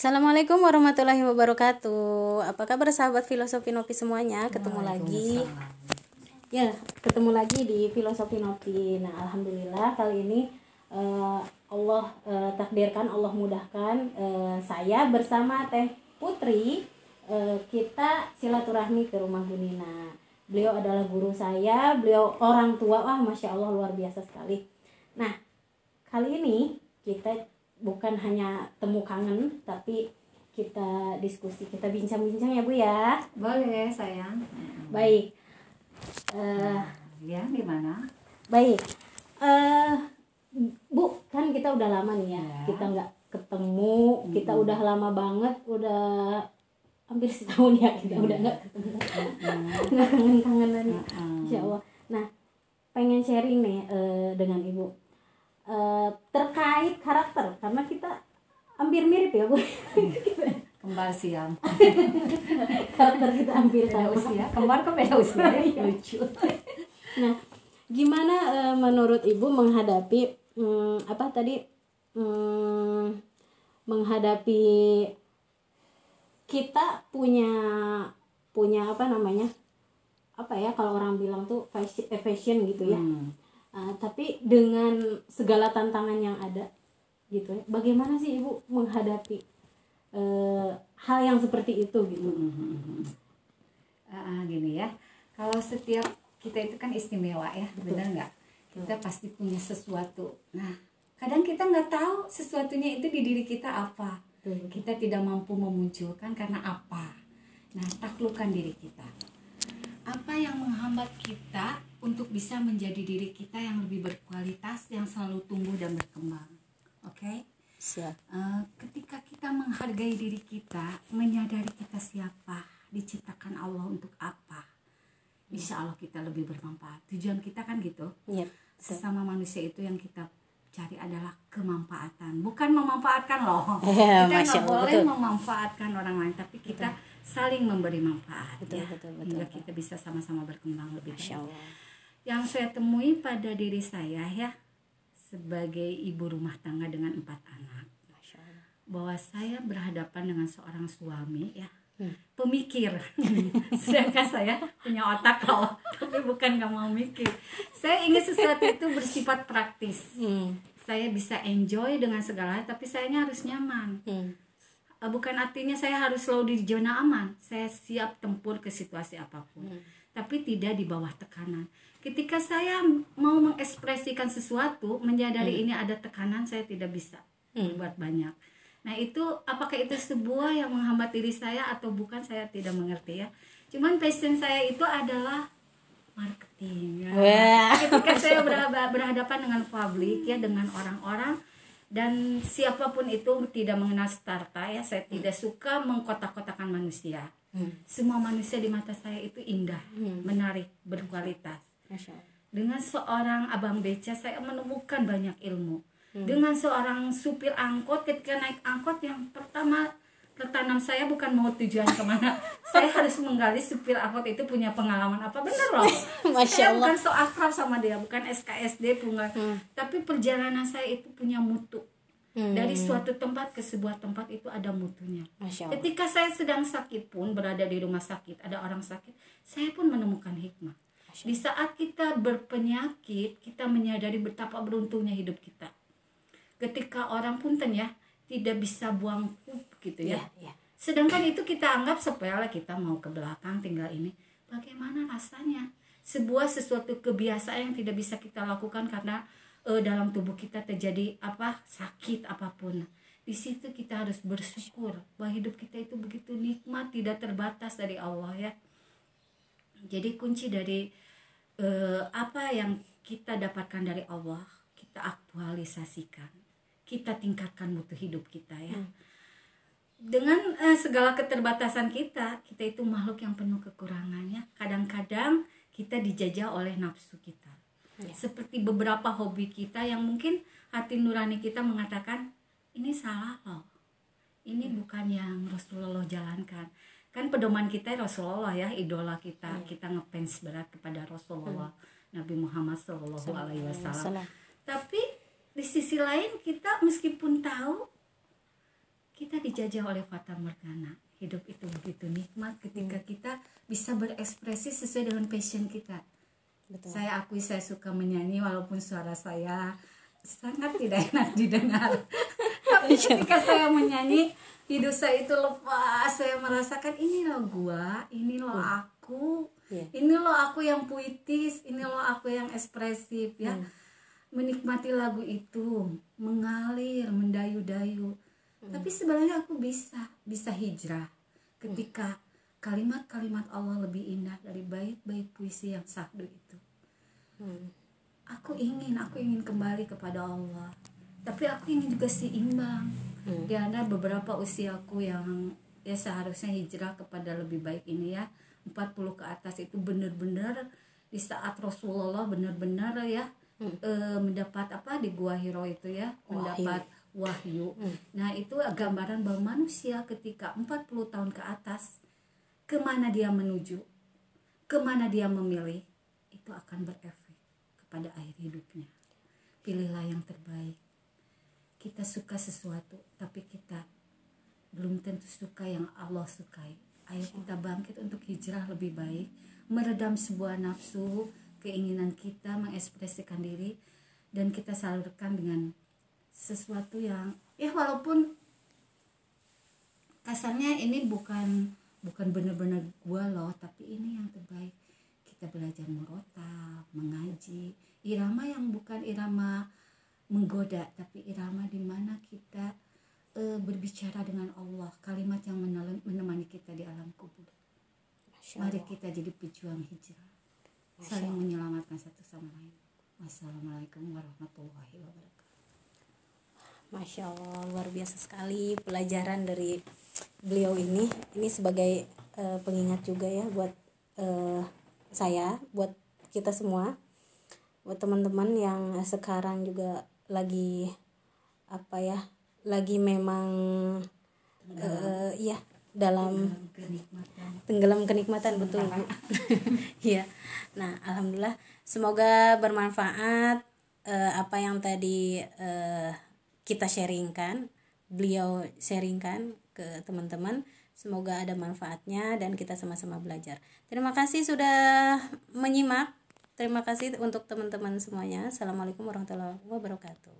Assalamualaikum warahmatullahi wabarakatuh. Apa kabar sahabat filosofi Nopi semuanya? Ketemu lagi. Ya, ketemu lagi di filosofi Nopi. Nah, alhamdulillah kali ini uh, Allah uh, takdirkan, Allah mudahkan uh, saya bersama Teh Putri uh, kita silaturahmi ke rumah Bunina. Beliau adalah guru saya, beliau orang tua, wah masya Allah luar biasa sekali. Nah, kali ini kita bukan hanya temu kangen tapi kita diskusi kita bincang-bincang ya bu ya? Boleh sayang. Baik. Uh, ya gimana? baik. Uh, bu kan kita udah lama nih ya, ya. kita nggak ketemu hmm. kita udah lama banget udah hampir setahun ya kita hmm. udah nggak ketemu. Nggak kangen kangenan hmm. insya Allah. Nah pengen sharing nih uh, dengan ibu. Uh, kita hampir mirip ya bu? Kembar siam karakter kita hampir sama. usia. Kembar kok beda usia? Iya. lucu. Nah gimana uh, menurut ibu menghadapi um, apa tadi um, menghadapi kita punya punya apa namanya apa ya kalau orang bilang tuh fashion, fashion gitu ya. Hmm. Uh, tapi dengan segala tantangan yang ada gitu ya. Bagaimana sih ibu menghadapi uh, hal yang seperti itu gitu? Uh, gini ya. Kalau setiap kita itu kan istimewa ya Betul. benar nggak? Kita pasti punya sesuatu. Nah kadang kita nggak tahu sesuatunya itu di diri kita apa. Betul. kita tidak mampu memunculkan karena apa. Nah taklukkan diri kita. Apa yang menghambat kita untuk bisa menjadi diri kita yang lebih berkualitas yang selalu tumbuh dan berkembang oke okay? Siap. Uh, ketika kita menghargai diri kita menyadari kita siapa diciptakan Allah untuk apa Insya Allah kita lebih bermanfaat tujuan kita kan gitu yep. sesama manusia itu yang kita cari adalah kemanfaatan bukan memanfaatkan loh kita nggak boleh betul. memanfaatkan orang lain tapi kita betul. saling memberi manfaat betul, ya betul, betul, hingga kita bisa sama-sama berkembang lebih baik yang saya temui pada diri saya ya sebagai ibu rumah tangga dengan empat anak. Bahwa saya berhadapan dengan seorang suami ya. Hmm. pemikir. Sedangkan saya punya otak loh tapi bukan nggak mau mikir. Saya ingin sesuatu itu bersifat praktis. Hmm. saya bisa enjoy dengan segala tapi sayanya harus nyaman. Hmm. Eh, bukan artinya saya harus selalu di zona aman. Saya siap tempur ke situasi apa pun. Hmm. tapi tidak di bawah tekanan ketika saya mau mengekspresikan sesuatu menyadari hmm. ini ada tekanan saya tidak bisa hmm. buat banyak nah itu apakah itu sebuah yang menghambat diri saya atau bukan saya tidak mengerti ya cuman passion saya itu adalah marketing ya. ketika saya berhadapan dengan publik ya dengan orang-orang dan siapa pun itu tidak mengenal starta ya saya tidak suka mengkotak-kotakan manusia hmm. semua manusia di mata saya itu indah hmm. menarik berkualitas dengan seorang abang beca saya menemukan banyak ilmu. Hmm. Dengan seorang supir angkot ketika naik angkot yang pertama tertanam saya bukan mau tujuan ke mana saya harus menggali supir angkot itu punya pengalaman apa benar loh Masya saya Allah. bukan so akrab sama dia bukan SKSD bunga hmm. tapi perjalanan saya itu punya mutu hmm. dari suatu tempat ke sebuah tempat itu ada mutunya Masya Allah. ketika saya sedang sakit pun berada di rumah sakit ada orang sakit saya pun menemukan hikmah di saat kita berpenyakit, kita menyadari betapa beruntungnya hidup kita. Ketika orang punten ya, tidak bisa buang pup gitu ya. Yeah, yeah. Sedangkan itu kita anggap sepele, kita mau ke belakang tinggal ini. Bagaimana rasanya? Sebuah sesuatu kebiasaan yang tidak bisa kita lakukan karena uh, dalam tubuh kita terjadi apa sakit apa pun. Di situ kita harus bersyukur bahwa hidup kita itu begitu nikmat, tidak terbatas dari Allah ya jadi kunci dari uh, apa yang kita dapatkan dari Allah kita aktualisasikan kita tingkatkan mutu hidup kita ya hmm. dengan uh, segala keterbatasan kita kita itu makhluk yang penuh kekurangannya kadang-kadang kita dijajah oleh nafsu kita ya. seperti beberapa hobi kita yang mungkin hati nurani kita mengatakan ini salah loh ini hmm. bukan yang Rasulullah jalankan kan pedoman kita Rasulullah ya idola kita hmm. kita ngefans berat kepada Rasulullah hmm. Nabi Muhammad Shallallahu Alaihi Wasallam tapi di sisi lain kita meskipun tahu kita dijajah oleh fata morgana hidup itu begitu nikmat ketika hmm. kita bisa berekspresi sesuai dengan passion kita Betul. saya akui saya suka menyanyi walaupun suara saya sangat tidak enak didengar tapi iya. ketika saya menyanyi hidup saya itu lepas saya merasakan ini loh gua ini loh hmm. aku yeah. ini loh aku yang puitis ini loh aku yang ekspresif ya hmm. menikmati lagu itu mengalir mendayu-dayu hmm. tapi sebenarnya aku bisa bisa hijrah ketika kalimat-kalimat Allah lebih indah dari bait-bait puisi yang sahdu itu hmm. aku ingin aku ingin kembali kepada Allah tapi aku ingin juga seimbang hmm. di ada beberapa usiaku yang ya seharusnya hijrah kepada lebih baik ini ya 40 ke atas itu benar-benar di saat Rasulullah benar-benar ya hmm. e, mendapat apa di gua Hiro itu ya wahyu. mendapat wahyu. Hmm. Nah, itu gambaran bahwa manusia ketika 40 tahun ke atas ke mana dia menuju, ke mana dia memilih, itu akan berefek kepada akhir hidupnya. Pilihlah yang terbaik. Kita suka sesuatu, tapi kita belum tentu suka yang Allah sukai. Ayo kita bangkit untuk hijrah lebih baik, meredam sebuah nafsu, keinginan kita mengekspresikan diri, dan kita salurkan dengan sesuatu yang ya walaupun kasarnya ini bukan bukan benar-benar gua loh tapi ini yang terbaik kita belajar merota mengaji irama yang bukan irama menggoda tapi irama di mana kita e, berbicara dengan Allah kalimat yang menemani kita di alam kubur. Mari kita jadi pejuang hijrah saling menyelamatkan satu sama lain. Wassalamualaikum warahmatullahi wabarakatuh. Masya Allah luar biasa sekali pelajaran dari beliau ini. Ini sebagai uh, pengingat juga ya buat uh, saya buat kita semua. Buat teman-teman yang sekarang juga lagi apa ya lagi memang uh, ya dalam tenggelam kenikmatan betul bu. Ya nah alhamdulillah semoga bermanfaat uh, apa yang tadi uh, kita sharingkan beliau sharingkan ke teman-teman. Semoga ada manfaatnya dan kita sama-sama belajar. Terima kasih sudah menyimak terima kasih untuk teman-teman semuanya. Assalamualaikum warahmatullahi wabarakatuh